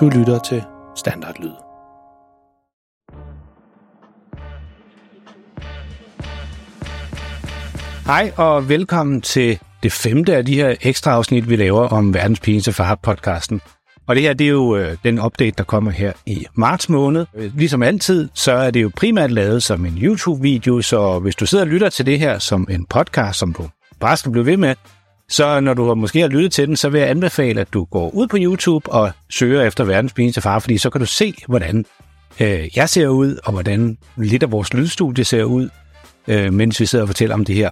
Du lytter til Standardlyd. Hej og velkommen til det femte af de her ekstra afsnit, vi laver om verdens pinligste far-podcasten. Og det her, det er jo øh, den update, der kommer her i marts måned. Ligesom altid, så er det jo primært lavet som en YouTube-video, så hvis du sidder og lytter til det her som en podcast, som du bare skal blive ved med, så når du måske har lyttet til den, så vil jeg anbefale, at du går ud på YouTube og søger efter verdens pinligste far, fordi så kan du se, hvordan øh, jeg ser ud, og hvordan lidt af vores lydstudie ser ud, øh, mens vi sidder og fortæller om det her.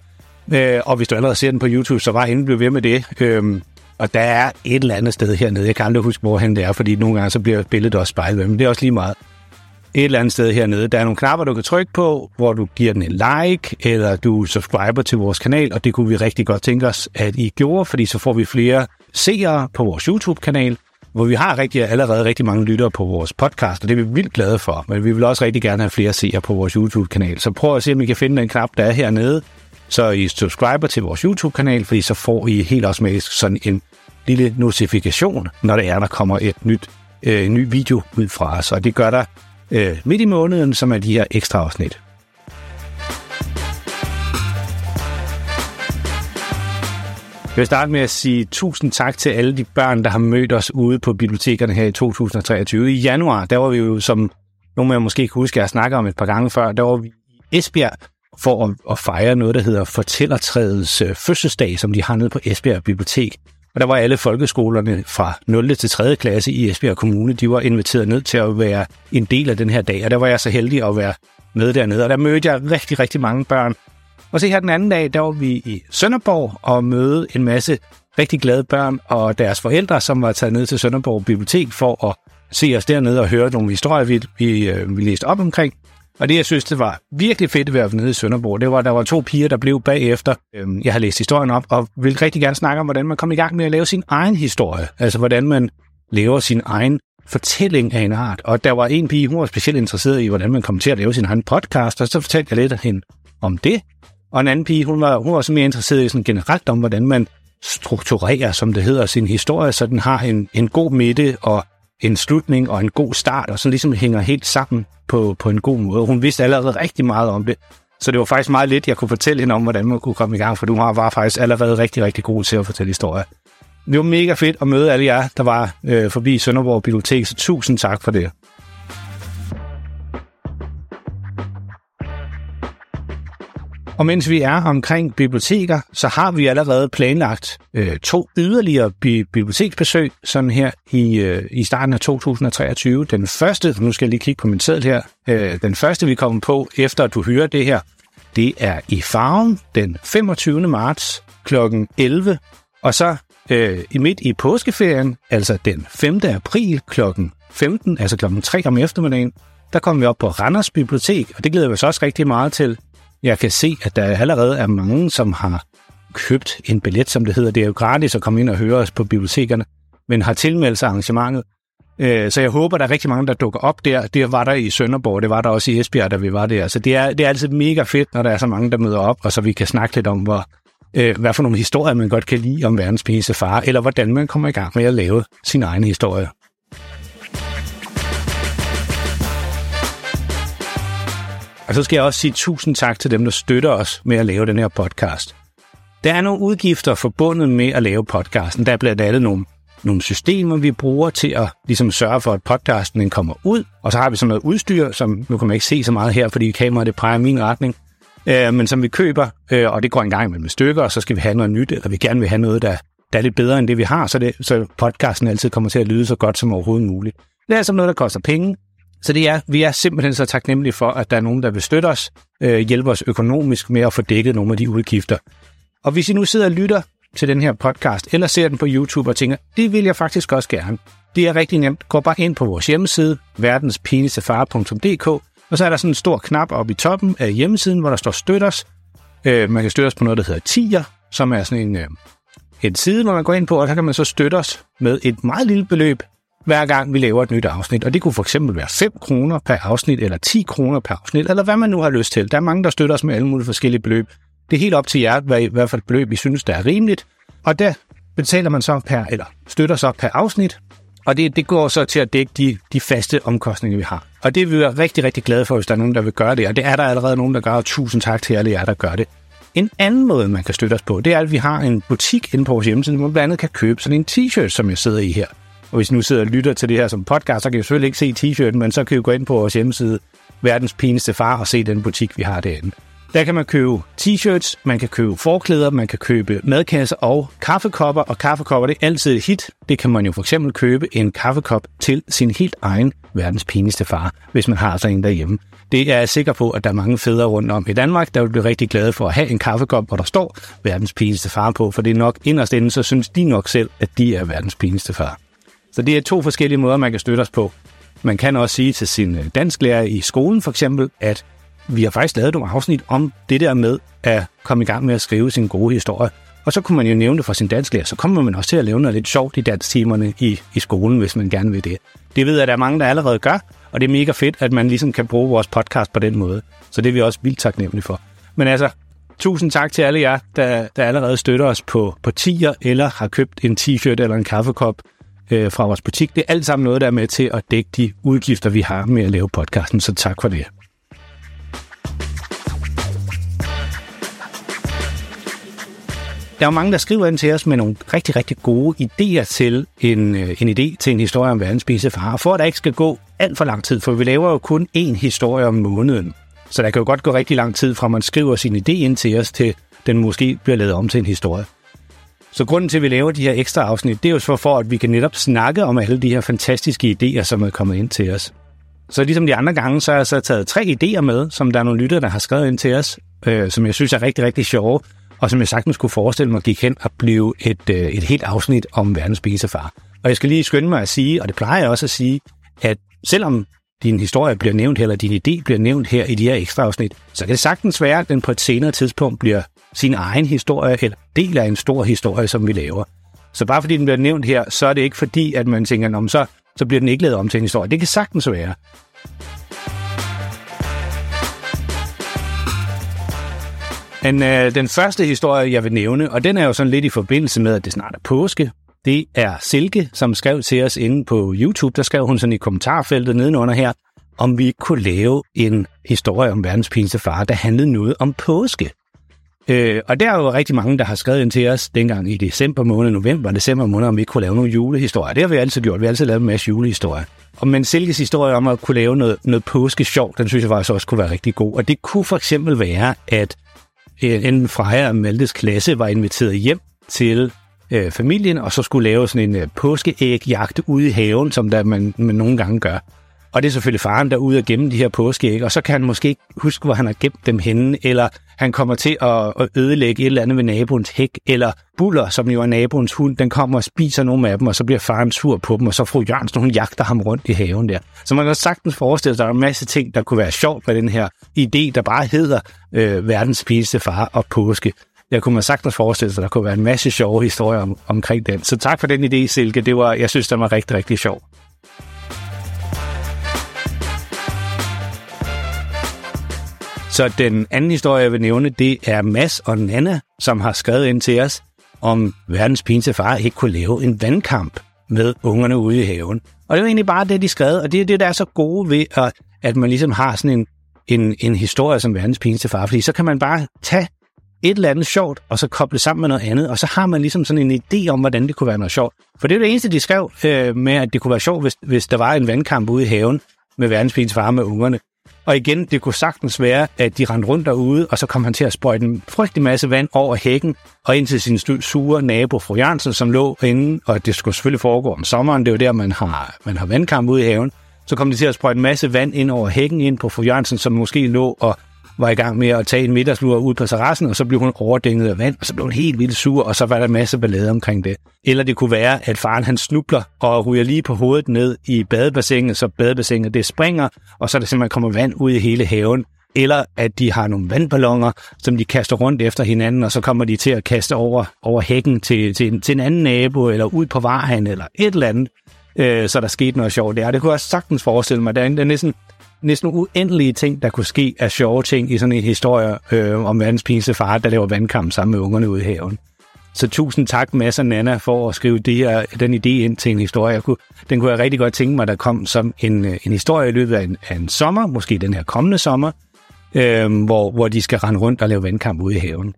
Øh, og hvis du allerede ser den på YouTube, så var inden blive ved med det. Øh, og der er et eller andet sted hernede. Jeg kan aldrig huske, hvor han det er, fordi nogle gange så bliver billedet også spejlet, men det er også lige meget. Et eller andet sted hernede. Der er nogle knapper, du kan trykke på, hvor du giver den en like, eller du subscriber til vores kanal, og det kunne vi rigtig godt tænke os, at I gjorde, fordi så får vi flere seere på vores YouTube-kanal, hvor vi har rigtig, allerede rigtig mange lyttere på vores podcast, og det er vi vildt glade for, men vi vil også rigtig gerne have flere seere på vores YouTube-kanal. Så prøv at se, om I kan finde den knap, der er hernede, så I subscriber til vores YouTube-kanal, fordi så får I helt automatisk sådan en lille notifikation, når det er, der kommer et nyt, øh, ny video ud fra os. Og det gør der øh, midt i måneden, som er de her ekstra afsnit. Jeg vil starte med at sige tusind tak til alle de børn, der har mødt os ude på bibliotekerne her i 2023. I januar, der var vi jo, som nogle af jer måske kan huske, jeg snakker om et par gange før, der var vi i Esbjerg for at, at fejre noget, der hedder Fortællertræets øh, fødselsdag, som de har nede på Esbjerg Bibliotek. Og der var alle folkeskolerne fra 0. til 3. klasse i Esbjerg Kommune, de var inviteret ned til at være en del af den her dag. Og der var jeg så heldig at være med dernede. Og der mødte jeg rigtig, rigtig mange børn. Og så her den anden dag, der var vi i Sønderborg og mødte en masse rigtig glade børn og deres forældre, som var taget ned til Sønderborg Bibliotek for at se os dernede og høre nogle historier, vi, vi, øh, vi læste op omkring. Og det, jeg synes, det var virkelig fedt ved at være nede i Sønderborg, det var, at der var to piger, der blev bagefter. Øhm, jeg har læst historien op, og vil rigtig gerne snakke om, hvordan man kommer i gang med at lave sin egen historie. Altså, hvordan man laver sin egen fortælling af en art. Og der var en pige, hun var specielt interesseret i, hvordan man kommer til at lave sin egen podcast, og så fortalte jeg lidt af hende om det. Og en anden pige, hun var, hun var så mere interesseret i sådan generelt om, hvordan man strukturerer, som det hedder, sin historie, så den har en, en god midte og en slutning og en god start, og så ligesom hænger helt sammen på, på en god måde. Hun vidste allerede rigtig meget om det, så det var faktisk meget lidt, jeg kunne fortælle hende om, hvordan man kunne komme i gang, for du var faktisk allerede rigtig, rigtig god til at fortælle historier. Det var mega fedt at møde alle jer, der var øh, forbi Sønderborg Bibliotek, så tusind tak for det. Mens vi er omkring biblioteker, så har vi allerede planlagt øh, to yderligere bi- biblioteksbesøg, sådan her i, øh, i starten af 2023. Den første, nu skal jeg lige kigge på min seddel her, øh, den første vi kommer på, efter at du hører det her, det er i Farven den 25. marts kl. 11. Og så øh, i midt i påskeferien, altså den 5. april kl. 15, altså kl. 3 om eftermiddagen, der kommer vi op på Randers Bibliotek, og det glæder vi os også rigtig meget til. Jeg kan se, at der allerede er mange, som har købt en billet, som det hedder. Det er jo gratis at komme ind og høre os på bibliotekerne, men har tilmeldt sig arrangementet. Øh, så jeg håber, der er rigtig mange, der dukker op der. Det var der i Sønderborg, det var der også i Esbjerg, da vi var der. Så det er, det er altid mega fedt, når der er så mange, der møder op, og så vi kan snakke lidt om, hvor, øh, hvad for nogle historier, man godt kan lide om verdens peneste far, eller hvordan man kommer i gang med at lave sin egen historie. Og så skal jeg også sige tusind tak til dem, der støtter os med at lave den her podcast. Der er nogle udgifter forbundet med at lave podcasten. Der er blandt andet nogle, nogle systemer, vi bruger til at ligesom sørge for, at podcasten den kommer ud. Og så har vi sådan noget udstyr, som nu kan man ikke se så meget her, fordi kameraet det peger min retning. Øh, men som vi køber, øh, og det går en gang med stykker, og så skal vi have noget nyt, eller vi gerne vil have noget, der, der er lidt bedre end det, vi har, så, det, så podcasten altid kommer til at lyde så godt som overhovedet muligt. Det er altså noget, der koster penge, så det er, vi er simpelthen så taknemmelige for, at der er nogen, der vil støtte os, øh, hjælpe os økonomisk med at få dækket nogle af de udgifter. Og hvis I nu sidder og lytter til den her podcast, eller ser den på YouTube og tænker, det vil jeg faktisk også gerne. Det er rigtig nemt. Gå bare ind på vores hjemmeside, verdenspenisefare.dk, og så er der sådan en stor knap oppe i toppen af hjemmesiden, hvor der står støt os. Øh, man kan støtte os på noget, der hedder Tier, som er sådan en, øh, en side, hvor man går ind på, og så kan man så støtte os med et meget lille beløb hver gang vi laver et nyt afsnit. Og det kunne for eksempel være 5 kroner per afsnit, eller 10 kroner per afsnit, eller hvad man nu har lyst til. Der er mange, der støtter os med alle mulige forskellige beløb. Det er helt op til jer, hvad i hvert fald beløb, I synes, der er rimeligt. Og der betaler man så per, eller støtter så per afsnit. Og det, det går så til at dække de, de faste omkostninger, vi har. Og det er vi være rigtig, rigtig glade for, hvis der er nogen, der vil gøre det. Og det er der allerede nogen, der gør, og tusind tak til alle jer, der gør det. En anden måde, man kan støtte os på, det er, at vi har en butik inde på vores hjemmeside, hvor man blandt andet kan købe sådan en t-shirt, som jeg sidder i her. Og hvis I nu sidder og lytter til det her som podcast, så kan I selvfølgelig ikke se t-shirten, men så kan I gå ind på vores hjemmeside, verdens pineste far, og se den butik, vi har derinde. Der kan man købe t-shirts, man kan købe forklæder, man kan købe madkasser og kaffekopper, og kaffekopper det er altid et hit. Det kan man jo for eksempel købe en kaffekop til sin helt egen verdens pineste far, hvis man har sådan en derhjemme. Det er jeg sikker på, at der er mange fædre rundt om i Danmark, der vil blive rigtig glade for at have en kaffekop, hvor der står verdens pineste far på, for det er nok inderst inden, så synes de nok selv, at de er verdens pineste far. Så det er to forskellige måder, man kan støtte os på. Man kan også sige til sin øh, dansklærer i skolen for eksempel, at vi har faktisk lavet nogle afsnit om det der med at komme i gang med at skrive sin gode historie. Og så kunne man jo nævne det for sin dansklærer, så kommer man også til at lave noget lidt sjovt i dansktimerne i, i skolen, hvis man gerne vil det. Det ved jeg, at der er mange, der allerede gør, og det er mega fedt, at man ligesom kan bruge vores podcast på den måde. Så det er vi også vildt taknemmelige for. Men altså, tusind tak til alle jer, der, der allerede støtter os på, på tier, eller har købt en t-shirt eller en kaffekop øh, fra vores butik. Det er alt sammen noget, der er med til at dække de udgifter, vi har med at lave podcasten, så tak for det. Der er jo mange, der skriver ind til os med nogle rigtig, rigtig gode idéer til en, øh, en idé til en historie om verdens far. For at der ikke skal gå alt for lang tid, for vi laver jo kun én historie om måneden. Så der kan jo godt gå rigtig lang tid fra man skriver sin idé ind til os, til den måske bliver lavet om til en historie. Så grunden til, at vi laver de her ekstra afsnit, det er jo så for, at vi kan netop snakke om alle de her fantastiske idéer, som er kommet ind til os. Så ligesom de andre gange, så har jeg så taget tre idéer med, som der er nogle lyttere, der har skrevet ind til os, øh, som jeg synes er rigtig, rigtig sjove, og som jeg sagtens kunne forestille mig gik hen og blive et, øh, et helt afsnit om verdens spisefar. Og jeg skal lige skynde mig at sige, og det plejer jeg også at sige, at selvom din historie bliver nævnt her, eller din idé bliver nævnt her i de her ekstra afsnit, så kan det sagtens være, at den på et senere tidspunkt bliver sin egen historie, eller del af en stor historie, som vi laver. Så bare fordi den bliver nævnt her, så er det ikke fordi, at man tænker, om så, så bliver den ikke lavet om til en historie. Det kan sagtens være. Men øh, den første historie, jeg vil nævne, og den er jo sådan lidt i forbindelse med, at det snart er påske, det er Silke, som skrev til os inde på YouTube. Der skrev hun sådan i kommentarfeltet nedenunder her, om vi kunne lave en historie om verdens pinligste far, der handlede noget om påske. Øh, og der er jo rigtig mange, der har skrevet ind til os dengang i december måned, november og december måned, om vi kunne lave nogle julehistorier. Det har vi altid gjort. Vi har altid lavet en masse julehistorier. Og men Silkes historie om at kunne lave noget, noget påske sjov, den synes jeg faktisk også kunne være rigtig god. Og det kunne for eksempel være, at øh, enten Freja og Maltes klasse var inviteret hjem til øh, familien, og så skulle lave sådan en øh, påskeægjagt ude i haven, som der man, man nogle gange gør. Og det er selvfølgelig faren, der er ude og gemme de her påskeæg, og så kan han måske ikke huske, hvor han har gemt dem henne, eller han kommer til at, at ødelægge et eller andet ved naboens hæk, eller Buller, som jo er naboens hund, den kommer og spiser nogle af dem, og så bliver faren sur på dem, og så får Jørgensen, hun jagter ham rundt i haven der. Så man kan sagtens forestille sig, at der er en masse ting, der kunne være sjovt med den her idé, der bare hedder øh, verdens spiste far og påske. Jeg kunne man sagtens forestille sig, at der kunne være en masse sjove historier om, omkring den. Så tak for den idé, Silke. Det var, jeg synes, det var rigtig, rigtig sjov. Så den anden historie, jeg vil nævne, det er Mads og Nana, som har skrevet ind til os, om verdens pinse far ikke kunne lave en vandkamp med ungerne ude i haven. Og det er egentlig bare det, de skrev, og det er det, der er så gode ved, at, at man ligesom har sådan en, en, en historie som verdens pinse far, fordi så kan man bare tage et eller andet sjovt, og så koble sammen med noget andet, og så har man ligesom sådan en idé om, hvordan det kunne være noget sjovt. For det er det eneste, de skrev øh, med, at det kunne være sjovt, hvis, hvis der var en vandkamp ude i haven med verdens pinse far med ungerne. Og igen, det kunne sagtens være, at de rendte rundt derude, og så kom han til at sprøjte en frygtelig masse vand over hækken, og ind til sin sure nabo, fru Jørgensen, som lå inde, og det skulle selvfølgelig foregå om sommeren, det er jo der, man har, man har vandkamp ude i haven. Så kom de til at sprøjte en masse vand ind over hækken ind på fru Jørgensen, som måske lå og var i gang med at tage en middagslur ud på terrassen, og så blev hun overdænget af vand, og så blev hun helt vildt sur, og så var der en masse ballade omkring det. Eller det kunne være, at faren han snubler og ryger lige på hovedet ned i badebassinet, så badebassinet det springer, og så er der simpelthen kommer vand ud i hele haven. Eller at de har nogle vandballoner, som de kaster rundt efter hinanden, og så kommer de til at kaste over, over hækken til, til, til en anden nabo, eller ud på vejen, eller et eller andet. Øh, så der skete noget sjovt der. Det kunne jeg sagtens forestille mig. Der er, er næsten, næsten uendelige ting, der kunne ske af sjove ting i sådan en historie øh, om verdens pinse far, der laver vandkamp sammen med ungerne ude i haven. Så tusind tak, Mads og Nana, for at skrive det her, den idé ind til en historie. Jeg kunne, den kunne jeg rigtig godt tænke mig, der kom som en, øh, en historie i løbet af en, af en sommer, måske den her kommende sommer, øh, hvor, hvor de skal rende rundt og lave vandkamp ude i haven.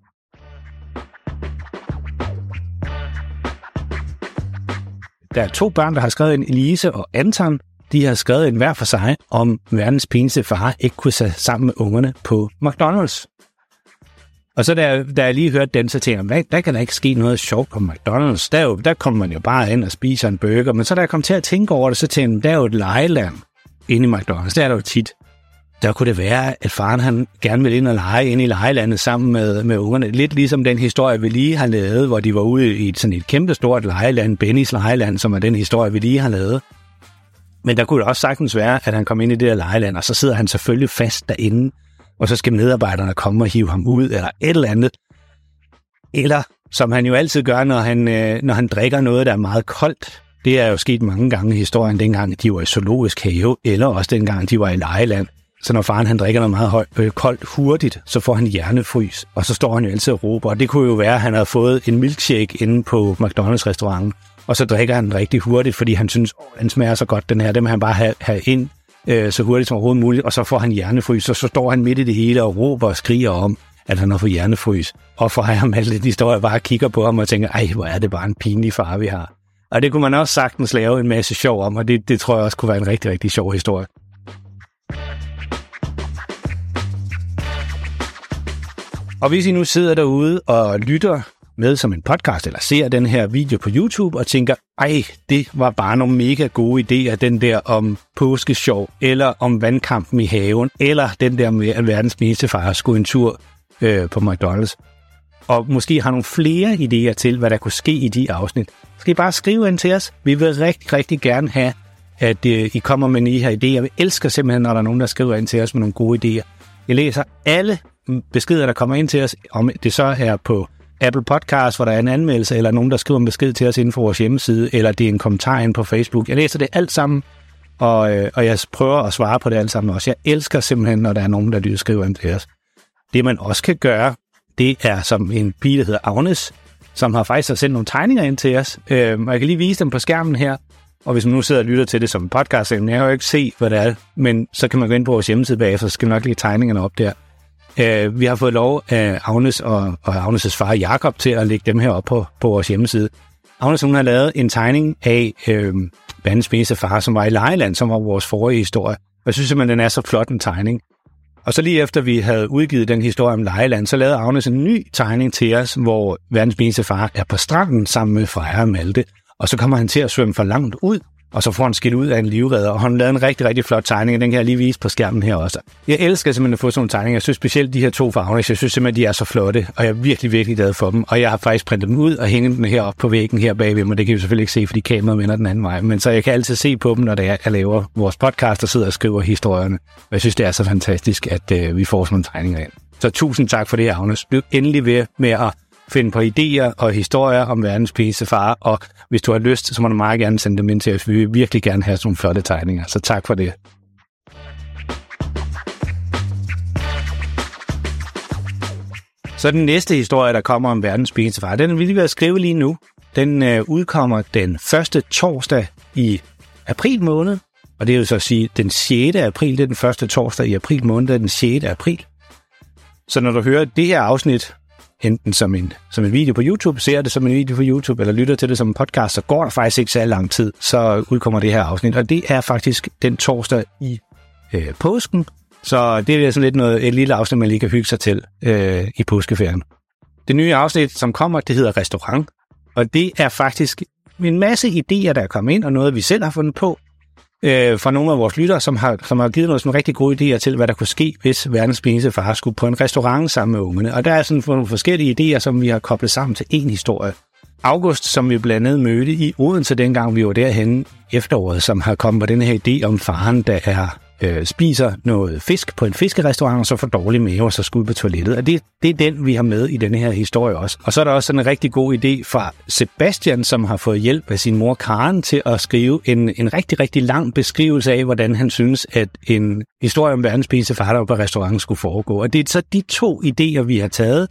Der er to børn, der har skrevet en Elise og Anton. De har skrevet en hver for sig, om verdens pineste far ikke kunne sætte sammen med ungerne på McDonald's. Og så da, da jeg lige hørte den, så tænkte jeg, der kan der ikke ske noget sjovt på McDonald's. Der, jo, der kommer man jo bare ind og spiser en burger. Men så da jeg kom til at tænke over det, så tænkte jeg, der er jo et lejeland inde i McDonald's. Der er der jo tit. Der kunne det være, at faren han gerne ville ind og lege ind i lejelandet sammen med, med ungerne. Lidt ligesom den historie, vi lige har lavet, hvor de var ude i et, sådan et kæmpestort lejeland, Bennys lejeland, som er den historie, vi lige har lavet. Men der kunne det også sagtens være, at han kom ind i det der lejeland, og så sidder han selvfølgelig fast derinde og så skal medarbejderne komme og hive ham ud, eller et eller andet. Eller, som han jo altid gør, når han, øh, når han drikker noget, der er meget koldt. Det er jo sket mange gange i historien, dengang de var i zoologisk have, eller også dengang de var i lejeland. Så når faren han drikker noget meget højt, øh, koldt hurtigt, så får han hjernefrys, og så står han jo altid og råber. Og det kunne jo være, at han havde fået en milkshake inde på McDonald's-restauranten, og så drikker han rigtig hurtigt, fordi han synes, oh, den smager så godt, den her. Den vil han bare have, have ind øh, så hurtigt som overhovedet muligt, og så får han hjernefrys, og så står han midt i det hele og råber og skriger om, at han har fået hjernefrys. Og for ham alle de historier bare kigger på ham og tænker, ej, hvor er det bare en pinlig far, vi har. Og det kunne man også sagtens lave en masse sjov om, og det, det tror jeg også kunne være en rigtig, rigtig sjov historie. Og hvis I nu sidder derude og lytter med som en podcast, eller ser den her video på YouTube og tænker, ej, det var bare nogle mega gode idéer, den der om påskesjov, eller om vandkampen i haven, eller den der med, at verdens meste far skulle en tur øh, på McDonald's. Og måske har nogle flere idéer til, hvad der kunne ske i de afsnit. Skal I bare skrive ind til os. Vi vil rigtig, rigtig gerne have, at øh, I kommer med nye her idéer. Vi elsker simpelthen, når der er nogen, der skriver ind til os med nogle gode idéer. Jeg læser alle beskeder, der kommer ind til os, om det så er på Apple Podcast, hvor der er en anmeldelse, eller nogen, der skriver en besked til os inden for vores hjemmeside, eller det er en kommentar ind på Facebook. Jeg læser det alt sammen, og, øh, og jeg prøver at svare på det alt sammen også. Jeg elsker simpelthen, når der er nogen, der lyder skriver ind til os. Det man også kan gøre, det er som en pige, der hedder Agnes, som har faktisk sendt nogle tegninger ind til os. Øh, og jeg kan lige vise dem på skærmen her. Og hvis man nu sidder og lytter til det som en podcast, så jeg jo ikke se, hvad det er, men så kan man gå ind på vores hjemmeside bagefter, så skal nok lige tegningerne op der. Øh, vi har fået lov af Agnes og, og Agnes' far Jakob til at lægge dem her op på, på vores hjemmeside. Agnes hun har lavet en tegning af øh, bandens far, som var i Lejeland, som var vores forrige historie. Jeg synes simpelthen, den er så flot en tegning. Og så lige efter vi havde udgivet den historie om Lejeland, så lavede Agnes en ny tegning til os, hvor verdens far er på stranden sammen med Freja og Malte. Og så kommer han til at svømme for langt ud, og så får han skidt ud af en livredder, og han lavede en rigtig, rigtig flot tegning, og den kan jeg lige vise på skærmen her også. Jeg elsker simpelthen at få sådan nogle tegninger. Jeg synes specielt de her to farver, jeg synes simpelthen, de er så flotte, og jeg er virkelig, virkelig glad for dem. Og jeg har faktisk printet dem ud og hængt dem her op på væggen her bagved mig. Det kan vi selvfølgelig ikke se, fordi kameraet vender den anden vej. Men så jeg kan altid se på dem, når det er, jeg laver vores podcast og sidder og skriver historierne. Og jeg synes, det er så fantastisk, at øh, vi får sådan nogle tegninger ind. Så tusind tak for det, Agnes. Bliv endelig ved med at finde på idéer og historier om verdens pæse far, og hvis du har lyst, så må du meget gerne sende dem ind til os. Vi vil virkelig gerne have sådan nogle flotte tegninger, så tak for det. Så den næste historie, der kommer om verdens pæse far, den vil vi være skrive lige nu. Den øh, udkommer den første torsdag i april måned, og det er jo så sige den 6. april, det er den første torsdag i april måned, den 6. april. Så når du hører det her afsnit, enten som en, som en video på YouTube, ser det som en video på YouTube, eller lytter til det som en podcast, så går der faktisk ikke så lang tid, så udkommer det her afsnit. Og det er faktisk den torsdag i øh, påsken, så det er sådan lidt noget, et lille afsnit, man lige kan hygge sig til øh, i påskeferien. Det nye afsnit, som kommer, det hedder Restaurant, og det er faktisk en masse idéer, der er kommet ind, og noget, vi selv har fundet på, øh, fra nogle af vores lyttere, som har, som har givet os nogle rigtig gode idéer til, hvad der kunne ske, hvis verdens pineste far skulle på en restaurant sammen med ungerne. Og der er sådan nogle forskellige idéer, som vi har koblet sammen til en historie. August, som vi blandt andet mødte i Odense, dengang vi var derhen efteråret, som har kommet på den her idé om faren, der er øh, spiser noget fisk på en fiskerestaurant, og så får dårlig mave, og så skal ud på toilettet. Og det, det er den, vi har med i den her historie også. Og så er der også en rigtig god idé fra Sebastian, som har fået hjælp af sin mor Karen til at skrive en, en rigtig, rigtig lang beskrivelse af, hvordan han synes, at en historie om verdens bedste far på restauranten skulle foregå. Og det er så de to idéer, vi har taget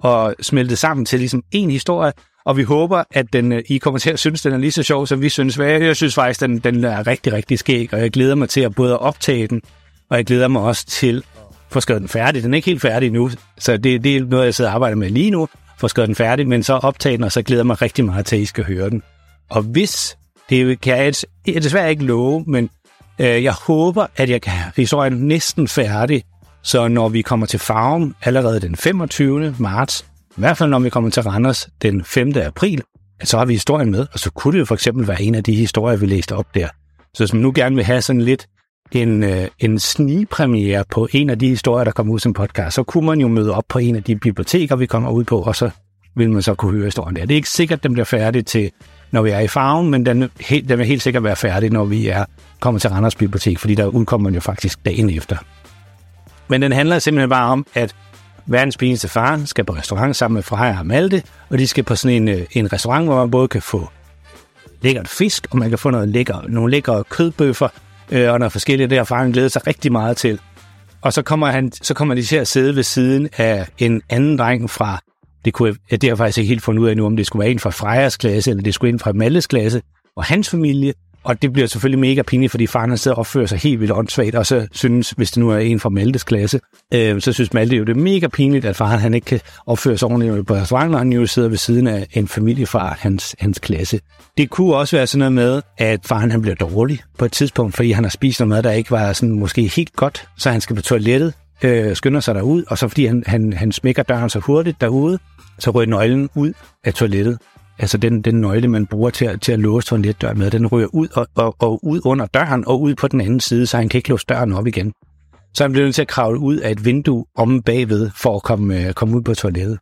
og smeltet sammen til ligesom en historie, og vi håber, at den, øh, I kommer til at synes, den er lige så sjov, som vi synes. Jeg synes faktisk, den, den er rigtig, rigtig skæg, og jeg glæder mig til at både optage den, og jeg glæder mig også til at få skrevet den færdig. Den er ikke helt færdig nu, så det, det er noget, jeg sidder og arbejder med lige nu, få skrevet den færdig, men så optage den, og så glæder jeg mig rigtig meget til, at I skal høre den. Og hvis, det kan jeg, jeg desværre ikke love, men øh, jeg håber, at jeg kan have historien næsten færdig, så når vi kommer til farven allerede den 25. marts, i hvert fald når vi kommer til Randers den 5. april, så har vi historien med, og så kunne det jo for eksempel være en af de historier, vi læste op der. Så hvis man nu gerne vil have sådan lidt en, øh, en snigpremiere på en af de historier, der kommer ud som podcast, så kunne man jo møde op på en af de biblioteker, vi kommer ud på, og så vil man så kunne høre historien der. Det er ikke sikkert, at den bliver færdig til, når vi er i farven, men den, den vil helt sikkert være færdig, når vi er kommer til Randers Bibliotek, fordi der udkommer man jo faktisk dagen efter. Men den handler simpelthen bare om, at verdens pinligste far skal på restaurant sammen med Freja og Malte, og de skal på sådan en, øh, en restaurant, hvor man både kan få lækkert fisk, og man kan få noget lækker, nogle lækre kødbøffer, øh, og noget forskelligt der, faren glæder sig rigtig meget til. Og så kommer, han, så kommer de til at sidde ved siden af en anden dreng fra, det, kunne, ja, det har jeg faktisk ikke helt fundet ud af nu, om det skulle være en fra Frejas klasse, eller det skulle være en fra Malles klasse, og hans familie, og det bliver selvfølgelig mega pinligt, fordi faren han sidder og opfører sig helt vildt åndssvagt, og så synes, hvis det nu er en fra Maltes klasse, øh, så synes Malte jo, det er mega pinligt, at faren han ikke kan opføre sig ordentligt på restauranten, og han jo sidder ved siden af en familie fra hans, hans klasse. Det kunne også være sådan noget med, at faren han bliver dårlig på et tidspunkt, fordi han har spist noget mad, der ikke var sådan måske helt godt, så han skal på toilettet, øh, skynder sig derud, og så fordi han, han, han smækker døren så hurtigt derude, så ryger nøglen ud af toilettet, altså den, den nøgle, man bruger til, til at låse toiletdøren med, den ryger ud og, og, og ud under døren og ud på den anden side, så han kan ikke låse døren op igen. Så han bliver nødt til at kravle ud af et vindue om bagved for at komme, øh, komme ud på toilettet.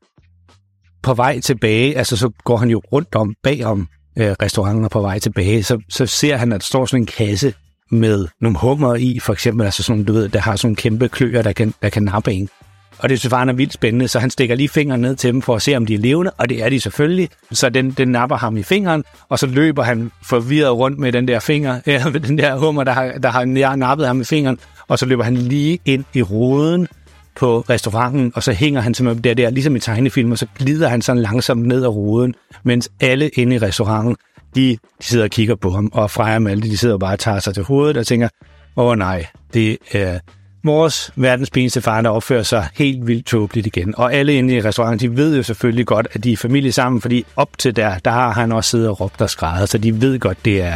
På vej tilbage, altså så går han jo rundt om bagom øh, restauranten og på vej tilbage, så, så ser han, at der står sådan en kasse med nogle hummer i, for eksempel, altså sådan, du ved, der har sådan kæmpe kløer, der kan, der kan nappe en. Og det synes faren er vildt spændende, så han stikker lige fingeren ned til dem for at se, om de er levende, og det er de selvfølgelig. Så den, den napper ham i fingeren, og så løber han forvirret rundt med den der finger, ja, med den der hummer, der har, der har nappet ham i fingeren, og så løber han lige ind i roden på restauranten, og så hænger han simpelthen der, der, ligesom i tegnefilm, og så glider han sådan langsomt ned ad roden, mens alle inde i restauranten, de, de sidder og kigger på ham, og Freja og Malte, de sidder bare og tager sig til hovedet og tænker, åh oh, nej, det er vores verdens pinligste far, der opfører sig helt vildt tåbeligt igen. Og alle inde i restauranten, de ved jo selvfølgelig godt, at de er familie sammen, fordi op til der, der har han også siddet og råbt og skrædder, så de ved godt, det er,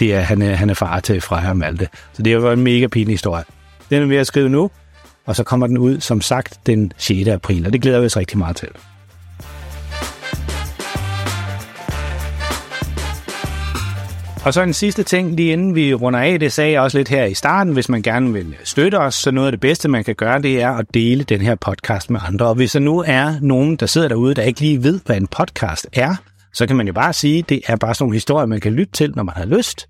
det er, han, er, han er far til Freja og Malte. Så det er jo en mega pinlig historie. Den er ved at skrive nu, og så kommer den ud, som sagt, den 6. april, og det glæder vi os rigtig meget til. Og så en sidste ting, lige inden vi runder af, det sagde jeg også lidt her i starten, hvis man gerne vil støtte os, så noget af det bedste, man kan gøre, det er at dele den her podcast med andre. Og hvis der nu er nogen, der sidder derude, der ikke lige ved, hvad en podcast er, så kan man jo bare sige, det er bare sådan nogle historier, man kan lytte til, når man har lyst.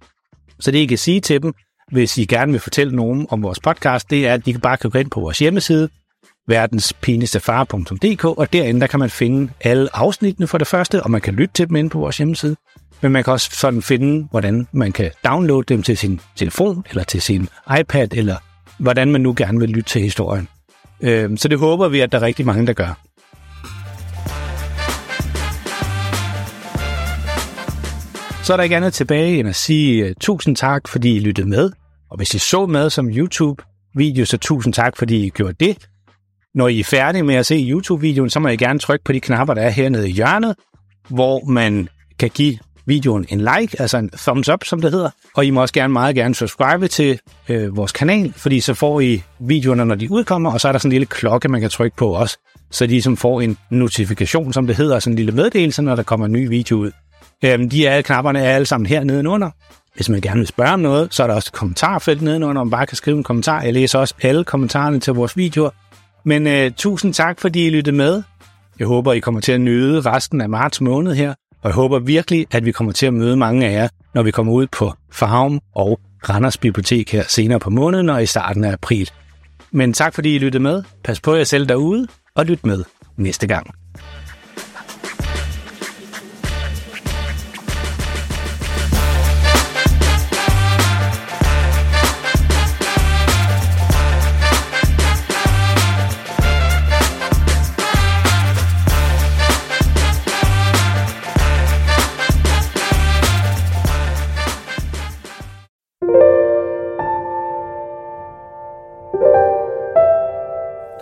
Så det, I kan sige til dem, hvis I gerne vil fortælle nogen om vores podcast, det er, at de bare kan gå ind på vores hjemmeside, verdenspinestefar.dk, og derinde der kan man finde alle afsnittene for det første, og man kan lytte til dem inde på vores hjemmeside. Men man kan også sådan finde, hvordan man kan downloade dem til sin telefon, eller til sin iPad, eller hvordan man nu gerne vil lytte til historien. Øh, så det håber vi, at der er rigtig mange, der gør. Så er der ikke andet tilbage end at sige uh, tusind tak, fordi I lyttede med. Og hvis I så med som YouTube-video, så tusind tak, fordi I gjorde det. Når I er færdige med at se YouTube-videoen, så må I gerne trykke på de knapper, der er hernede i hjørnet, hvor man kan give videoen en like, altså en thumbs up, som det hedder. Og I må også gerne meget gerne subscribe til øh, vores kanal, fordi så får I videoerne, når de udkommer, og så er der sådan en lille klokke, man kan trykke på også, så de ligesom får en notifikation, som det hedder, sådan en lille meddelelse, når der kommer en ny video ud. Øhm, de er, knapperne er alle sammen her nedenunder. Hvis man gerne vil spørge om noget, så er der også et kommentarfelt nedenunder, om man bare kan skrive en kommentar. Jeg læser også alle kommentarerne til vores videoer. Men øh, tusind tak, fordi I lyttede med. Jeg håber, I kommer til at nyde resten af marts måned her. Og jeg håber virkelig, at vi kommer til at møde mange af jer, når vi kommer ud på Farm og Randers Bibliotek her senere på måneden og i starten af april. Men tak fordi I lyttede med. Pas på jer selv derude, og lyt med næste gang.